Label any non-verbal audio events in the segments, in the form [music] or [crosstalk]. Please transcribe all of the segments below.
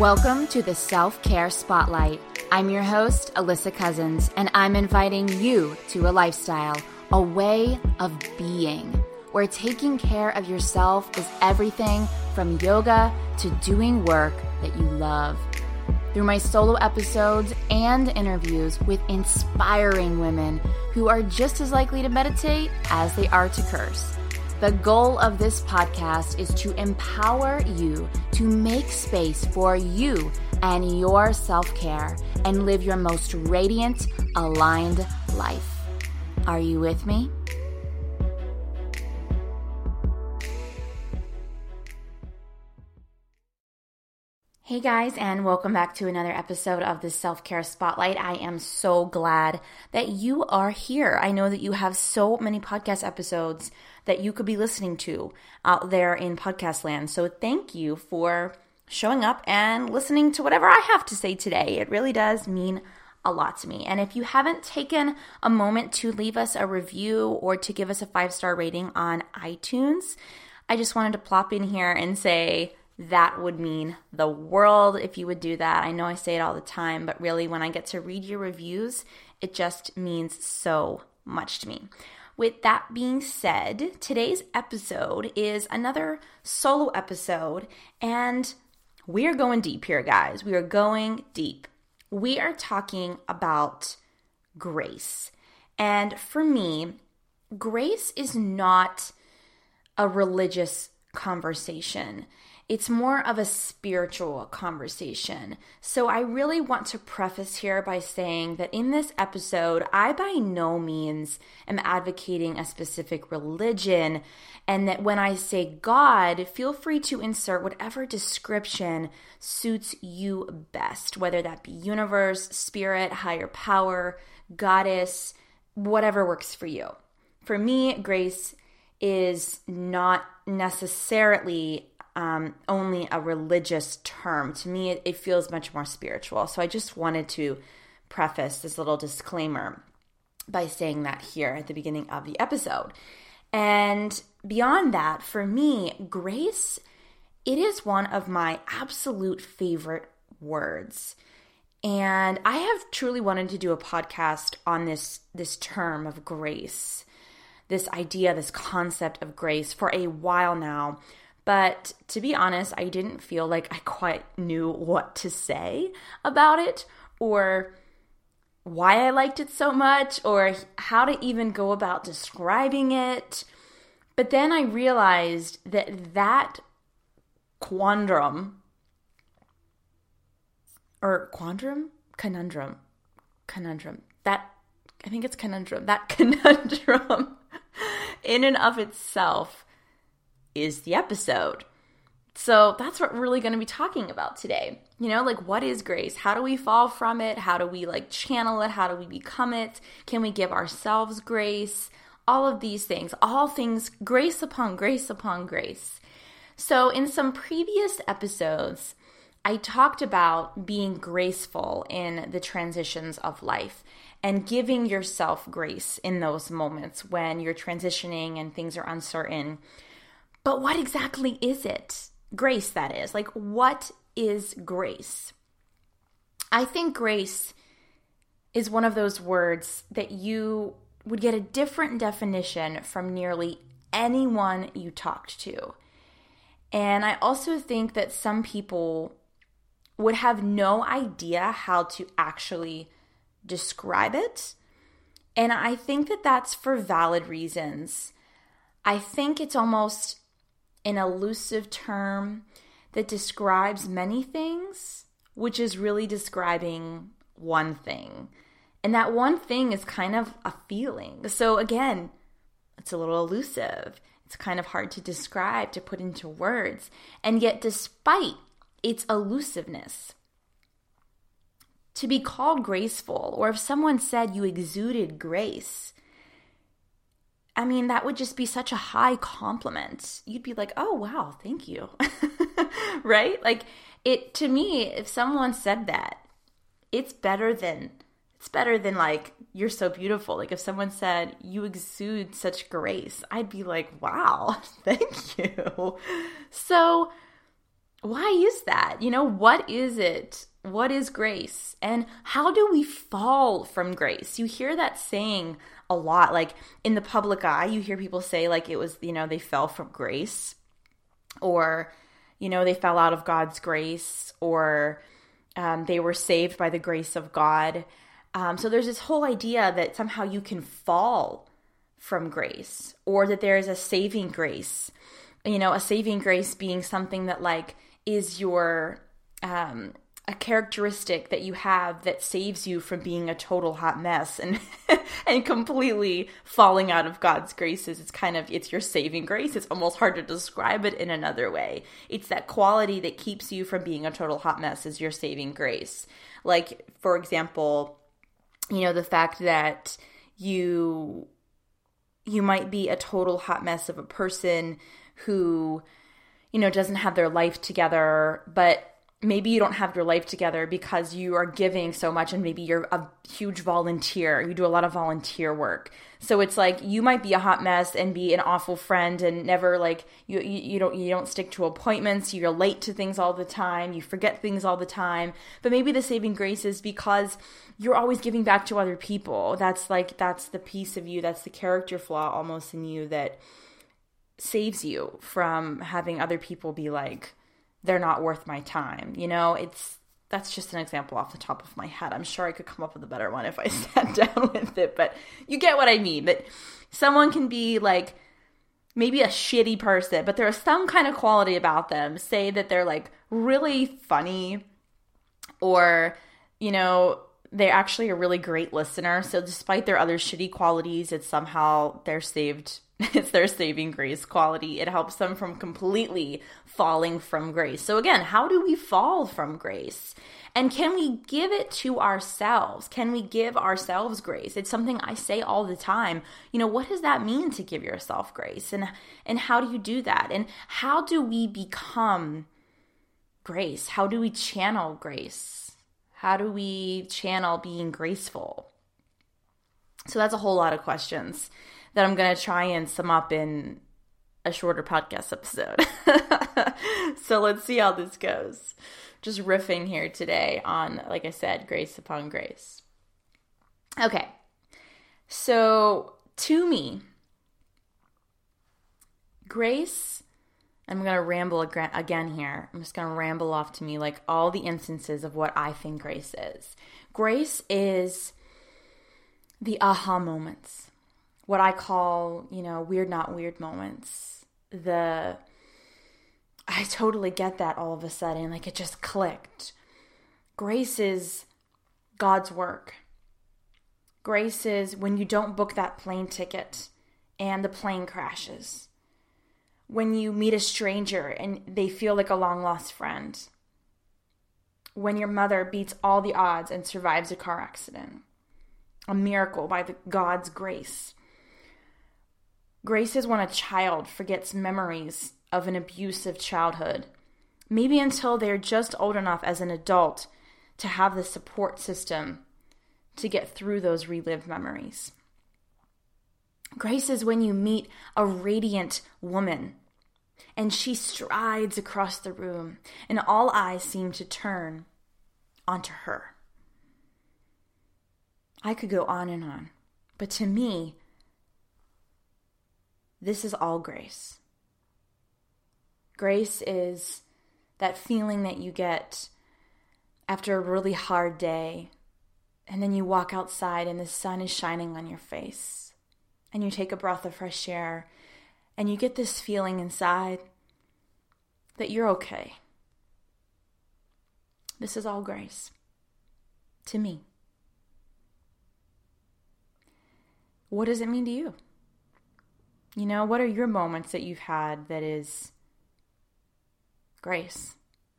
Welcome to the Self Care Spotlight. I'm your host, Alyssa Cousins, and I'm inviting you to a lifestyle, a way of being, where taking care of yourself is everything from yoga to doing work that you love. Through my solo episodes and interviews with inspiring women who are just as likely to meditate as they are to curse. The goal of this podcast is to empower you to make space for you and your self care and live your most radiant, aligned life. Are you with me? Hey guys, and welcome back to another episode of the Self Care Spotlight. I am so glad that you are here. I know that you have so many podcast episodes that you could be listening to out there in podcast land. So thank you for showing up and listening to whatever I have to say today. It really does mean a lot to me. And if you haven't taken a moment to leave us a review or to give us a five star rating on iTunes, I just wanted to plop in here and say, that would mean the world if you would do that. I know I say it all the time, but really, when I get to read your reviews, it just means so much to me. With that being said, today's episode is another solo episode, and we are going deep here, guys. We are going deep. We are talking about grace. And for me, grace is not a religious conversation it's more of a spiritual conversation. So, I really want to preface here by saying that in this episode, I by no means am advocating a specific religion, and that when I say God, feel free to insert whatever description suits you best, whether that be universe, spirit, higher power, goddess, whatever works for you. For me, grace is not necessarily um, only a religious term. To me, it, it feels much more spiritual. So I just wanted to preface this little disclaimer by saying that here at the beginning of the episode. And beyond that, for me, grace, it is one of my absolute favorite words. And I have truly wanted to do a podcast on this this term of grace. This idea, this concept of grace for a while now. But to be honest, I didn't feel like I quite knew what to say about it or why I liked it so much or how to even go about describing it. But then I realized that that quandrum or quandrum? Conundrum. Conundrum. That I think it's conundrum. That [laughs] conundrum in and of itself is the episode. So that's what we're really going to be talking about today. You know, like what is grace? How do we fall from it? How do we like channel it? How do we become it? Can we give ourselves grace? All of these things, all things grace upon grace upon grace. So, in some previous episodes, I talked about being graceful in the transitions of life and giving yourself grace in those moments when you're transitioning and things are uncertain but what exactly is it? Grace, that is. Like, what is grace? I think grace is one of those words that you would get a different definition from nearly anyone you talked to. And I also think that some people would have no idea how to actually describe it. And I think that that's for valid reasons. I think it's almost an elusive term that describes many things, which is really describing one thing. And that one thing is kind of a feeling. So, again, it's a little elusive. It's kind of hard to describe, to put into words. And yet, despite its elusiveness, to be called graceful, or if someone said you exuded grace, I mean, that would just be such a high compliment. You'd be like, oh, wow, thank you. [laughs] right? Like, it, to me, if someone said that, it's better than, it's better than like, you're so beautiful. Like, if someone said, you exude such grace, I'd be like, wow, [laughs] thank you. So, why is that? You know, what is it? What is grace? And how do we fall from grace? You hear that saying a lot. Like in the public eye, you hear people say, like, it was, you know, they fell from grace, or, you know, they fell out of God's grace, or um, they were saved by the grace of God. Um, so there's this whole idea that somehow you can fall from grace, or that there is a saving grace. You know, a saving grace being something that, like, is your um, a characteristic that you have that saves you from being a total hot mess and [laughs] and completely falling out of God's graces. It's kind of it's your saving grace. It's almost hard to describe it in another way. It's that quality that keeps you from being a total hot mess is your saving grace. Like for example, you know, the fact that you you might be a total hot mess of a person who you know, doesn't have their life together, but maybe you don't have your life together because you are giving so much and maybe you're a huge volunteer. You do a lot of volunteer work. So it's like you might be a hot mess and be an awful friend and never like you, you you don't you don't stick to appointments, you're late to things all the time, you forget things all the time. But maybe the saving grace is because you're always giving back to other people. That's like that's the piece of you, that's the character flaw almost in you that saves you from having other people be like they're not worth my time you know? It's that's just an example off the top of my head. I'm sure i could come up with a better one if i [laughs] sat down with it but you get what i mean that someone can be like maybe a shitty person but there's some kind of quality about them. Say that they're like really funny or you know they're actually a really great listener. So despite their other shitty qualities it's somehow they're saved [laughs] it's their saving grace quality. It helps them from completely falling from grace. So, again, how do we fall from grace? And can we give it to ourselves? Can we give ourselves grace? It's something I say all the time. You know, what does that mean to give yourself grace? And and how do you do that? And how do we become grace? How do we channel grace? How do we channel being graceful? So that's a whole lot of questions that I'm going to try and sum up in a shorter podcast episode. [laughs] so let's see how this goes. Just riffing here today on, like I said, grace upon grace. Okay. So to me, grace, I'm going to ramble again here. I'm just going to ramble off to me like all the instances of what I think grace is. Grace is the aha moments what I call, you know, weird not weird moments. The I totally get that all of a sudden, like it just clicked. Grace is God's work. Grace is when you don't book that plane ticket and the plane crashes. When you meet a stranger and they feel like a long lost friend. When your mother beats all the odds and survives a car accident. A miracle by the God's grace. Grace is when a child forgets memories of an abusive childhood, maybe until they're just old enough as an adult to have the support system to get through those relived memories. Grace is when you meet a radiant woman and she strides across the room and all eyes seem to turn onto her. I could go on and on, but to me, this is all grace. Grace is that feeling that you get after a really hard day, and then you walk outside and the sun is shining on your face, and you take a breath of fresh air, and you get this feeling inside that you're okay. This is all grace to me. What does it mean to you? You know, what are your moments that you've had that is grace?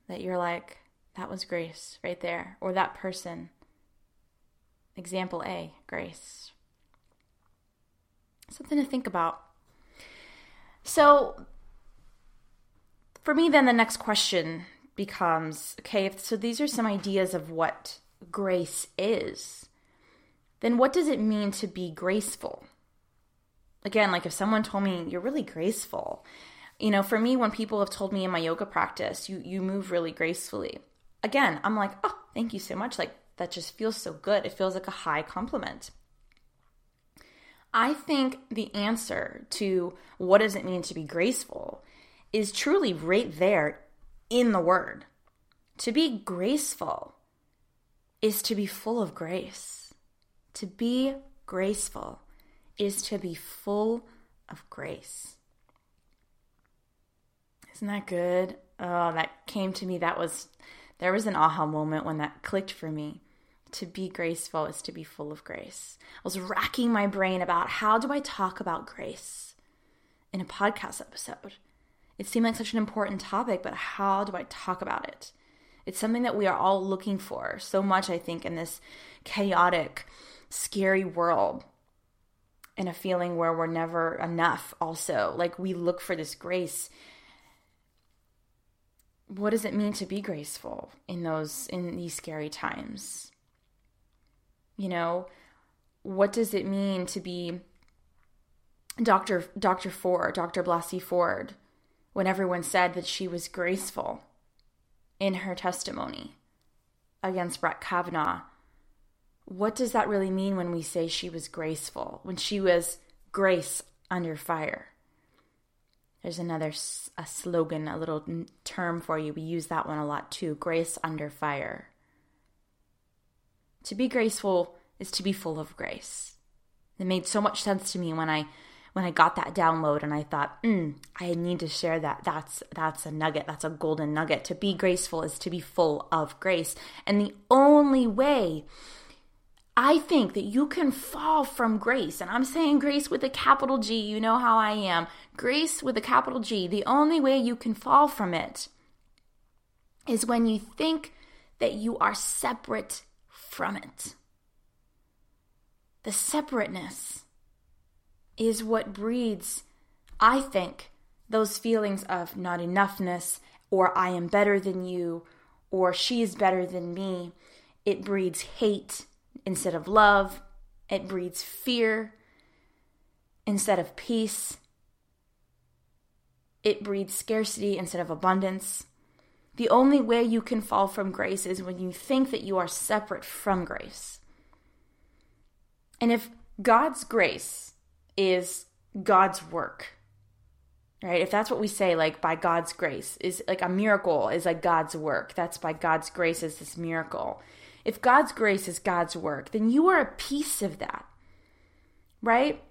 That you're like, that was grace right there. Or that person. Example A, grace. Something to think about. So, for me, then the next question becomes okay, so these are some ideas of what grace is. Then what does it mean to be graceful? Again, like if someone told me you're really graceful, You know, for me, when people have told me in my yoga practice, you, you move really gracefully. Again, I'm like, oh, thank you so much. Like, that just feels so good. It feels like a high compliment. I think the answer to what does it mean to be graceful is truly right there in the word. To be graceful is to be full of grace. To be graceful is to be full of grace. Isn't that good? Oh, that came to me. That was, there was an aha moment when that clicked for me. To be graceful is to be full of grace. I was racking my brain about how do I talk about grace in a podcast episode? It seemed like such an important topic, but how do I talk about it? It's something that we are all looking for so much, I think, in this chaotic, scary world. And a feeling where we're never enough, also. Like we look for this grace. What does it mean to be graceful in those in these scary times? You know, what does it mean to be Dr. Dr. Ford, Dr. Blasey Ford, when everyone said that she was graceful in her testimony against Brett Kavanaugh? What does that really mean when we say she was graceful, when she was grace under fire? There's another a slogan, a little term for you. We use that one a lot too grace under fire. To be graceful is to be full of grace. It made so much sense to me when I when I got that download and I thought, mm, I need to share that. That's that's a nugget. That's a golden nugget. To be graceful is to be full of grace. And the only way I think that you can fall from grace, and I'm saying grace with a capital G, you know how I am. Grace with a capital G. The only way you can fall from it is when you think that you are separate from it. The separateness is what breeds, I think, those feelings of not enoughness, or I am better than you, or she is better than me. It breeds hate instead of love. It breeds fear instead of peace. It breeds scarcity instead of abundance. The only way you can fall from grace is when you think that you are separate from grace. And if God's grace is God's work, right? If that's what we say, like by God's grace, is like a miracle is like God's work. That's by God's grace is this miracle. If God's grace is God's work, then you are a piece of that, right?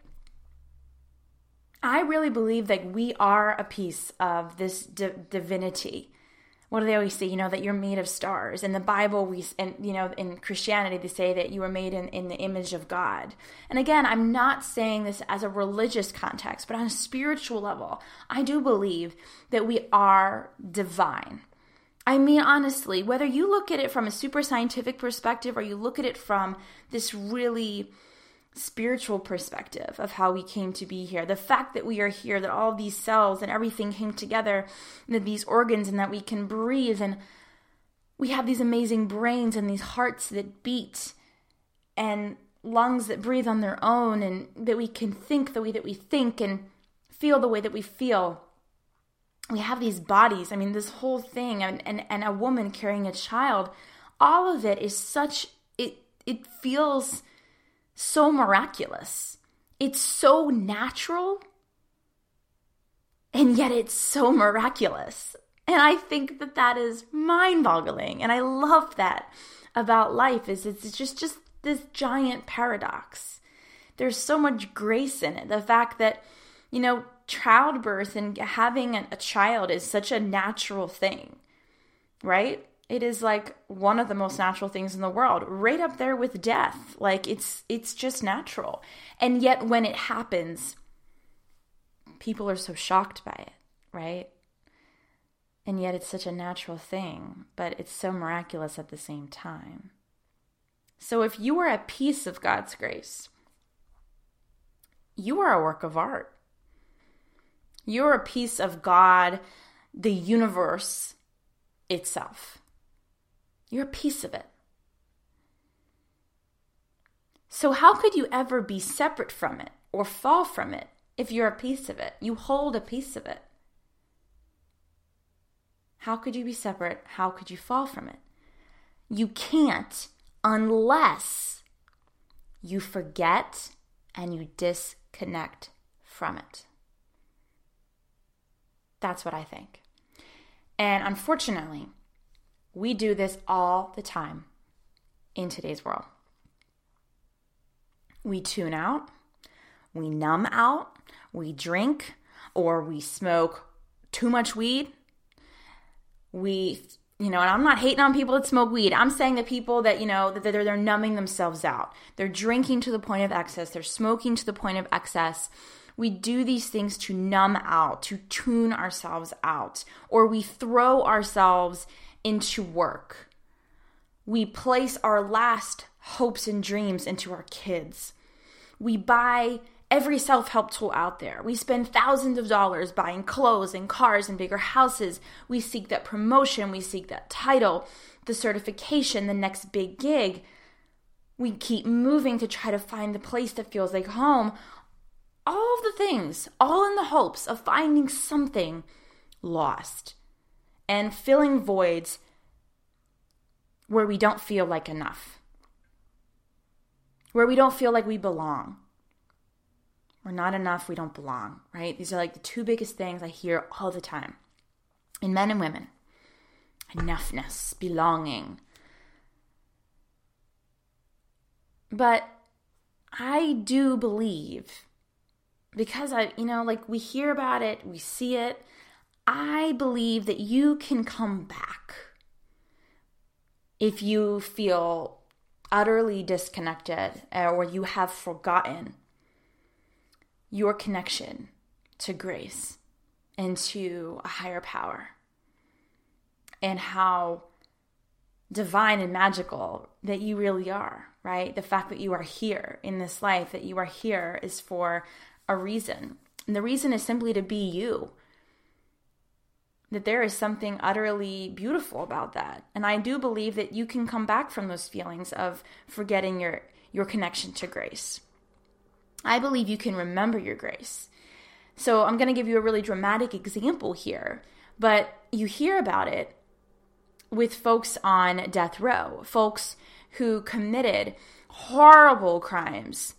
I really believe that we are a piece of this divinity what do they always say? You know that you're made of stars. In the Bible, we and you know in Christianity they say that you were made in, in the image of God. And again, I'm not saying this as a religious context, but on a spiritual level, I do believe that we are divine. I mean, honestly, whether you look at it from a super scientific perspective or you look at it from this really spiritual perspective of how we came to be here. The fact that we are here, that all these cells and everything came together, that these organs, and that we can breathe, and we have these amazing brains and these hearts that beat, and lungs that breathe on their own, and that we can think the way that we think and feel the way that we feel. We have these bodies. I mean, this whole thing, and, and, and a woman carrying a child, all of it is such, it, it feels so miraculous. It's so natural, and yet it's so miraculous. And I think that that is mind-boggling, and I love that about life is it's just just this giant paradox. There's so much grace in it. The fact that you know childbirth and having a child is such a natural thing, right? it is like one of the most natural things in the world right up there with death. Like it's it's just natural. And yet when it happens people are so shocked by it right? And yet it's such a natural thing but it's so miraculous at the same time. So if you are a piece of God's grace you are a work of art you're a piece of God the universe itself you're a piece of it. So, how could you ever be separate from it or fall from it if you're a piece of it? You hold a piece of it. How could you be separate? How could you fall from it? You can't unless you forget and you disconnect from it. That's what I think. And unfortunately, we do this all the time in today's world. We tune out, we numb out, we drink, or we smoke too much weed. We, you know, and I'm not hating on people that smoke weed. I'm saying the people that, you know, that they're, they're numbing themselves out. They're drinking to the point of excess, they're smoking to the point of excess. We do these things to numb out, to tune ourselves out, or we throw ourselves into work. We place our last hopes and dreams into our kids. We buy every self help tool out there. We spend thousands of dollars buying clothes and cars and bigger houses. We seek that promotion, we seek that title, the certification, the next big gig. We keep moving to try to find the place that feels like home. All the things, all in the hopes of finding something lost and filling voids where we don't feel like enough, where we don't feel like we belong. We're not enough, we don't belong, right? These are like the two biggest things I hear all the time in men and women enoughness, belonging. But I do believe, because I, you know, like we hear about it, we see it, I believe that you can come back if you feel utterly disconnected eh, or you have forgotten your connection to grace and to a higher power and how divine and magical that you really are, right? The fact that you are here in this life, that you are here is for a reason. And the reason is simply to be you. That there is something utterly beautiful about that. And I do believe that you can come back from those feelings of forgetting your, your connection to grace. I believe you can remember your grace. So I'm going to give you a really dramatic example here, but you hear about it with folks on death row, folks who committed horrible crimes.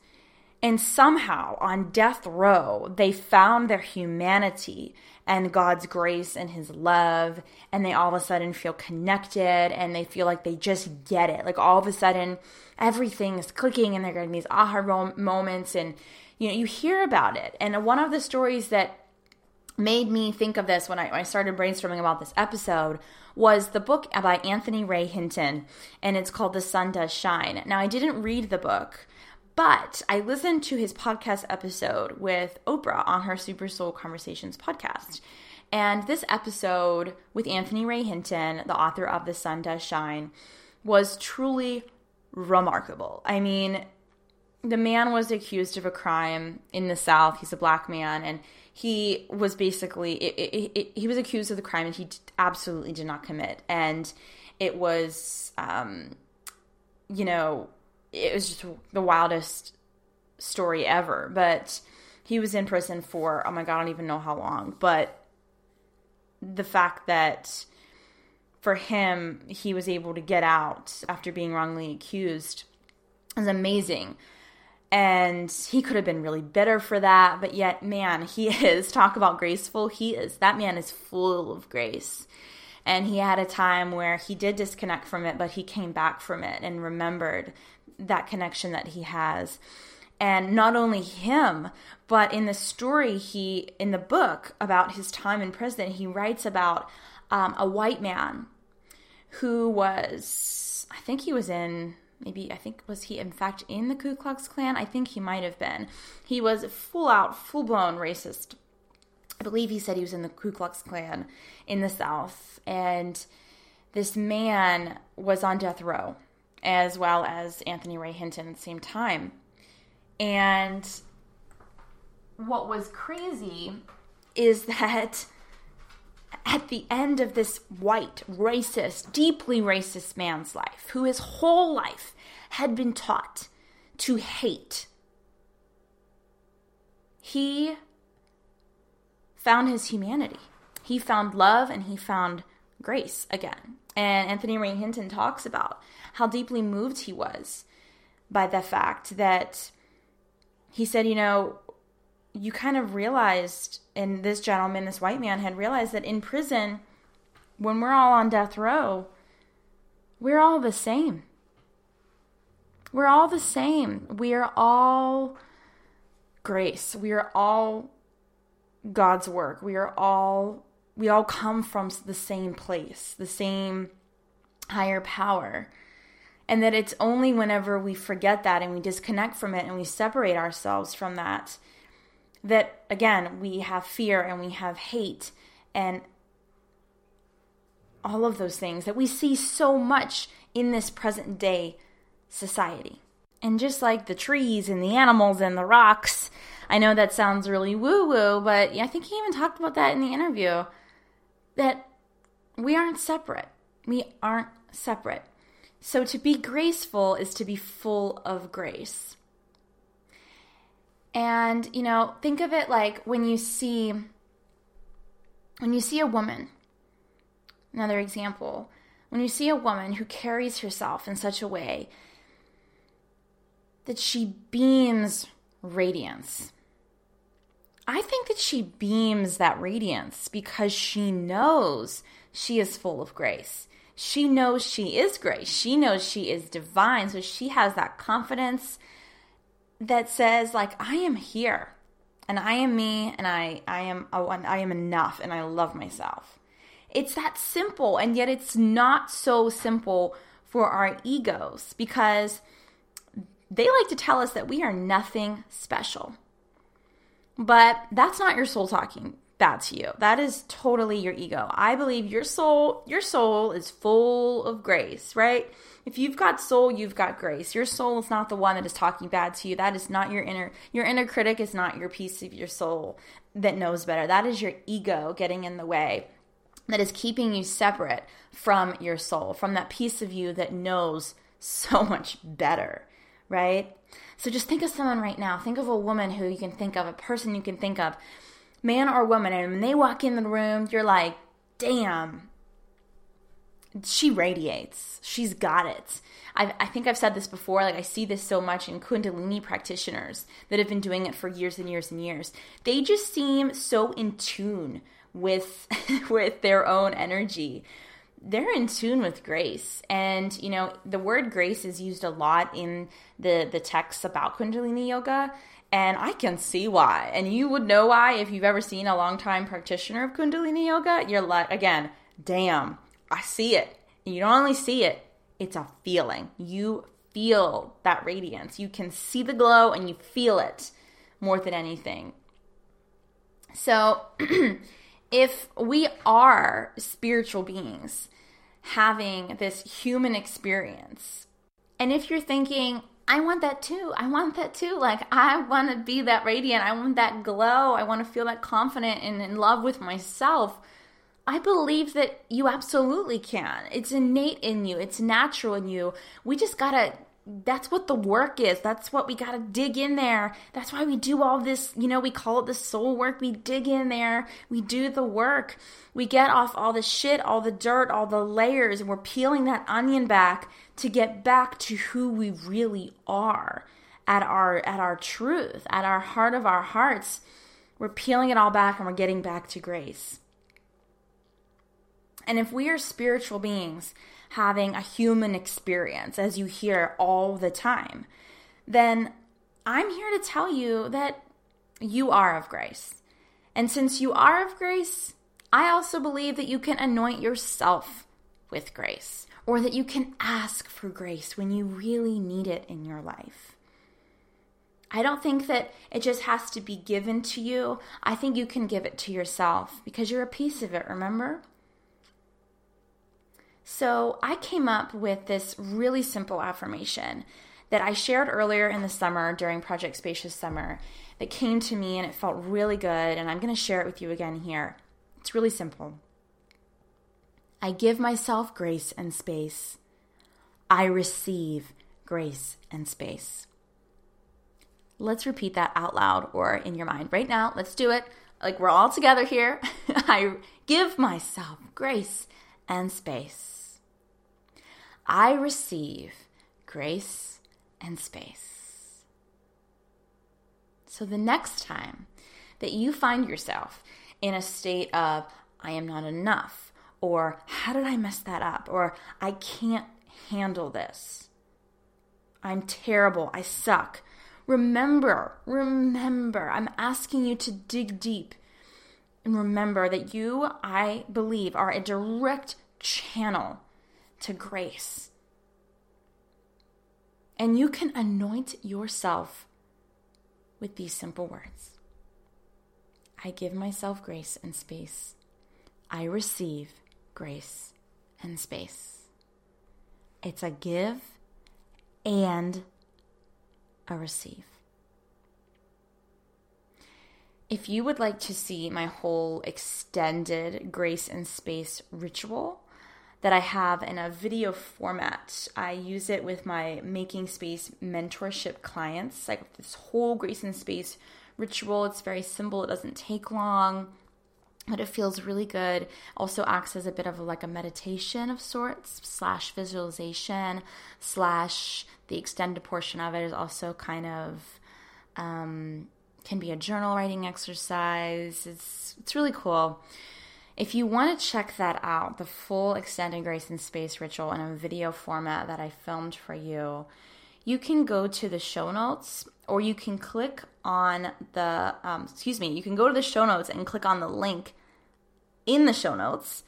And somehow on death row, they found their humanity and God's grace and His love, and they all of a sudden feel connected and they feel like they just get it. Like all of a sudden, everything is clicking and they're getting these aha moments, and you know, you hear about it. And one of the stories that made me think of this when I, when I started brainstorming about this episode was the book by Anthony Ray Hinton, and it's called The Sun Does Shine. Now, I didn't read the book. But I listened to his podcast episode with Oprah on her Super Soul Conversations podcast. And this episode with Anthony Ray Hinton, the author of The Sun Does Shine, was truly remarkable. I mean, the man was accused of a crime in the South. He's a black man, and he was basically it, it, it, he was accused of the crime, and he absolutely did not commit. And it was, um, you know, it was just the wildest story ever. But he was in prison for oh my god, I don't even know how long. But the fact that for him he was able to get out after being wrongly accused is amazing. And he could have been really bitter for that, but yet, man, he [laughs] is. Talk about graceful. He is. That man is full of grace. And he had a time where he did disconnect from it, but he came back from it and remembered that connection that he has. And not only him, but in the story, he, in the book about his time in prison, he writes about um, a white man who was, I think he was in, maybe, I think, was he in fact in the Ku Klux Klan? I think he might have been. He was full out, full blown racist. I believe he said he was in the Ku Klux Klan in the South. And this man was on death row as well as Anthony Ray Hinton at the same time. And what was crazy is that at the end of this white, racist, deeply racist man's life, who his whole life had been taught to hate, he found his humanity. He found love and he found grace again. And Anthony Ray Hinton talks about how deeply moved he was by the fact that he said, you know, you kind of realized, and this gentleman, this white man, had realized that in prison, when we're all on death row, we're all the same. We're all the same. We are all grace. We are all God's work. We are all we all come from the same place, the same higher power. And that it's only whenever we forget that and we disconnect from it and we separate ourselves from that that again we have fear and we have hate and all of those things that we see so much in this present day society. And just like the trees and the animals and the rocks, I know that sounds really woo woo, but I think he even talked about that in the interview that we aren't separate. We aren't separate. So to be graceful is to be full of grace. And, you know, think of it like when you see when you see a woman. Another example. When you see a woman who carries herself in such a way that she beams radiance. I think that she beams that radiance because she knows she is full of grace. She knows she is grace. She knows she is divine. So she has that confidence that says like I am here and I am me and I I am oh, I am enough and I love myself. It's that simple and yet it's not so simple for our egos because they like to tell us that we are nothing special. But that's not your soul talking bad to you. That is totally your ego. I believe your soul, your soul is full of grace, right? If you've got soul, you've got grace. Your soul is not the one that is talking bad to you. That is not your inner your inner critic is not your piece of your soul that knows better. That is your ego getting in the way. That is keeping you separate from your soul, from that piece of you that knows so [laughs] much better right? So just think of someone right now. Think of a woman who you can think of, a person you can think of, man or woman, and when they walk in the room, you're like, damn, she radiates. She's got it. i I think I've said this before. Like, I see this so much in Kundalini practitioners that have been doing it for years and years and years. They just seem so in tune with [laughs] with their own energy they're in tune with grace. And you know the word grace is used a lot in the the texts about kundalini yoga and i can see why. And you would know why if you've ever seen a long time practitioner of kundalini yoga. You're like again damn i see it. You don't only see it it's a feeling. You feel that radiance. You can see the glow and you feel it more than anything. So [clears throat] if we are spiritual beings having this human experience. And if you're thinking, I want that too. I want that too. Like, I want to be that radiant. I want that glow. I want to feel that confident and in love with myself. I believe that you absolutely can. It's innate in you, it's natural in you. We just got to that's what the work is. That's what we got to dig in there. That's why we do all this, you know, we call it the soul work. We dig in there, we do the work. We get off all the shit, all the dirt, all the layers, and we're peeling that onion back to get back to who we really are at our at our truth, at our heart of our hearts. We're peeling it all back and we're getting back to grace. And if we are spiritual beings, having a human experience, as you hear all the time, then I'm here to tell you that you are of grace. And since you are of grace, I also believe that you can anoint yourself with grace, or that you can ask for grace when you really need it in your life. I don't think that it just has to be given to you. I think you can give it to yourself because you're a piece of it, remember? So I came up with this really simple affirmation that I shared earlier in the summer during Project Spacious Summer that came to me and it felt really good. And I'm going to share it with you again here. It's really simple. I give myself grace and space. I receive grace and space. Let's repeat that out loud or in your mind right now. Let's do it. Like we're all together here. [laughs] I give myself grace and space. I receive grace and space. So the next time that you find yourself in a state of, I am not enough, or how did I mess that up, or I can't handle this, I'm terrible, I suck. Remember, remember, I'm asking you to dig deep and remember that you, I believe, are a direct channel to grace. And you can anoint yourself with these simple words I give myself grace and space. I receive grace and space. It's a give and a receive. If you would like to see my whole extended grace and space ritual that I have in a video format, I use it with my Making Space mentorship clients. Like this whole grace and space ritual, it's very simple, it doesn't take long but it feels really good. Also acts as a bit of like a meditation of sorts, slash visualization, slash the extended portion of it is also kind of um, can be a journal writing exercise. It's it's really cool. If you want to check that out, the full extended grace and space ritual in a video format that I filmed for you, you can go to the show notes or you can click on the, um, excuse me, you can go to the show notes and click on the link in the show notes,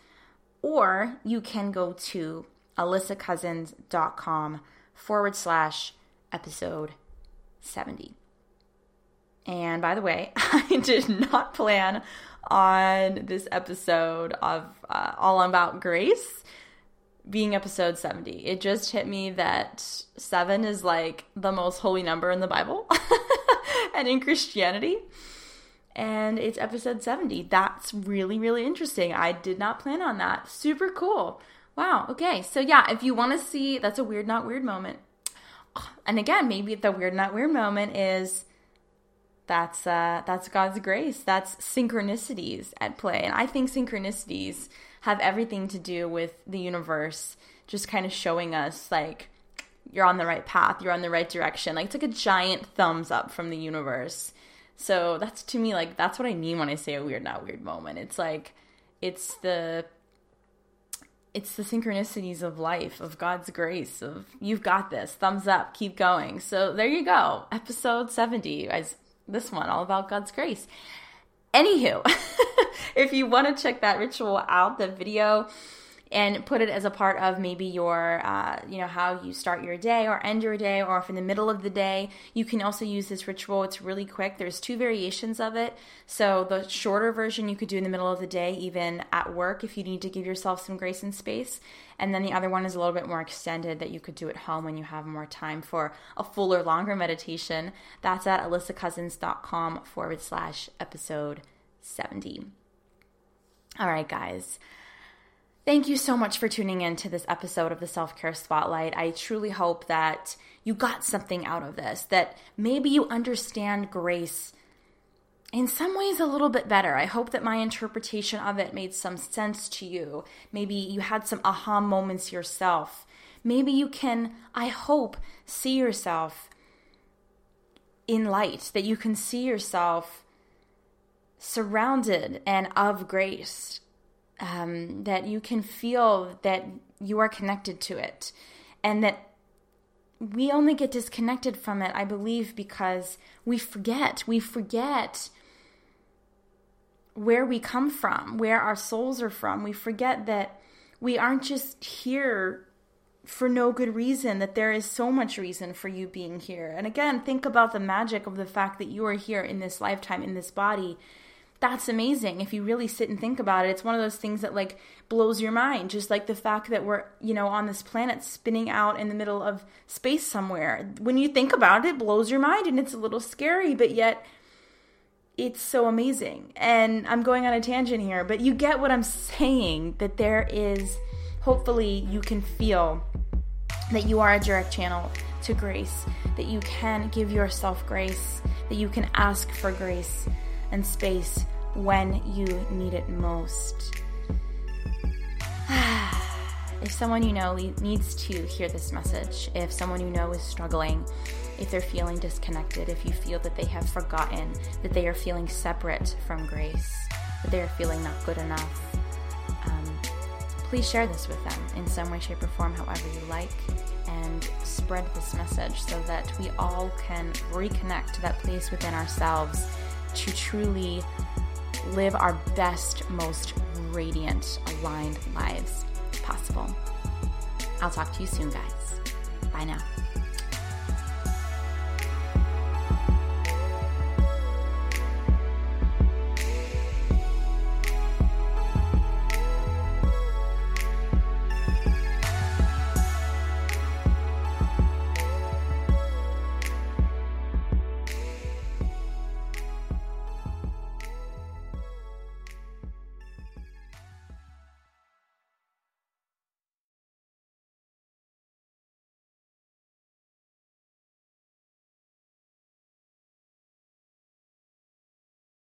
or you can go to alyssacousins.com forward slash episode 70. And by the way, [laughs] I did not plan on this episode of uh, All About Grace being episode 70. It just hit me that seven is like the most holy number in the Bible [laughs] and in Christianity. And it's episode 70. That's really, really interesting. I did not plan on that. Super cool. Wow. Okay. So, yeah, if you want to see, that's a weird, not weird moment. And again, maybe the weird, not weird moment is that's uh, that's God's grace. That's synchronicities at play. And I think synchronicities have everything to do with the universe just kind of showing us like you're on the right path, you're on the right direction. Like it's like a giant thumbs up from the universe. So that's to me like that's what I mean when I say a weird not weird moment. It's like it's the it's the synchronicities of life, of God's grace, of you've got this, thumbs up, keep going. So there you go. Episode 70, guys. This one all about God's grace. Anywho, [laughs] if you want to check that ritual out, the video, and put it as a part of maybe your, uh, you know, how you start your day or end your day, or if in the middle of the day, you can also use this ritual. It's really quick. There's two variations of it. So the shorter version you could do in the middle of the day, even at work, if you need to give yourself some grace and space. And then the other one is a little bit more extended that you could do at home when you have more time for a fuller, longer meditation. That's at alyssacousins.com forward slash episode 70. All right, guys. Thank you so much for tuning in to this episode of the Self Care Spotlight. I truly hope that you got something out of this, that maybe you understand grace in some ways a little bit better. I hope that my interpretation of it made some sense to you. Maybe you had some aha moments yourself. Maybe you can, I hope, see yourself in light, that you can see yourself surrounded and of grace um, that you can feel that you are connected to it and that we only get disconnected from it, I believe, because we forget. We forget where we come from, where our souls are from. We forget that we aren't just here for no good reason, that there is so much reason for you being here. And again, think about the magic of the fact that you are here in this lifetime, in this body, that's amazing if you really sit and think about it. It's one of those things that like blows your mind just like the fact that we're you know on this planet spinning out in the middle of space somewhere. When you think about it it blows your mind and it's a little scary but yet it's so amazing. And i'm going on a tangent here but you get what i'm saying that there is hopefully you can feel that you are a direct channel to grace that you can give yourself grace that you can ask for grace and space when you need it most. [sighs] if someone you know needs to hear this message, if someone you know is struggling, if they're feeling disconnected, if you feel that they have forgotten, that they are feeling separate from grace, that they are feeling not good enough, um, please share this with them in some way, shape, or form, however you like, and spread this message so that we all can reconnect to that place within ourselves to truly live our best, most radiant, aligned lives possible. I'll talk to you soon, guys. Bye now.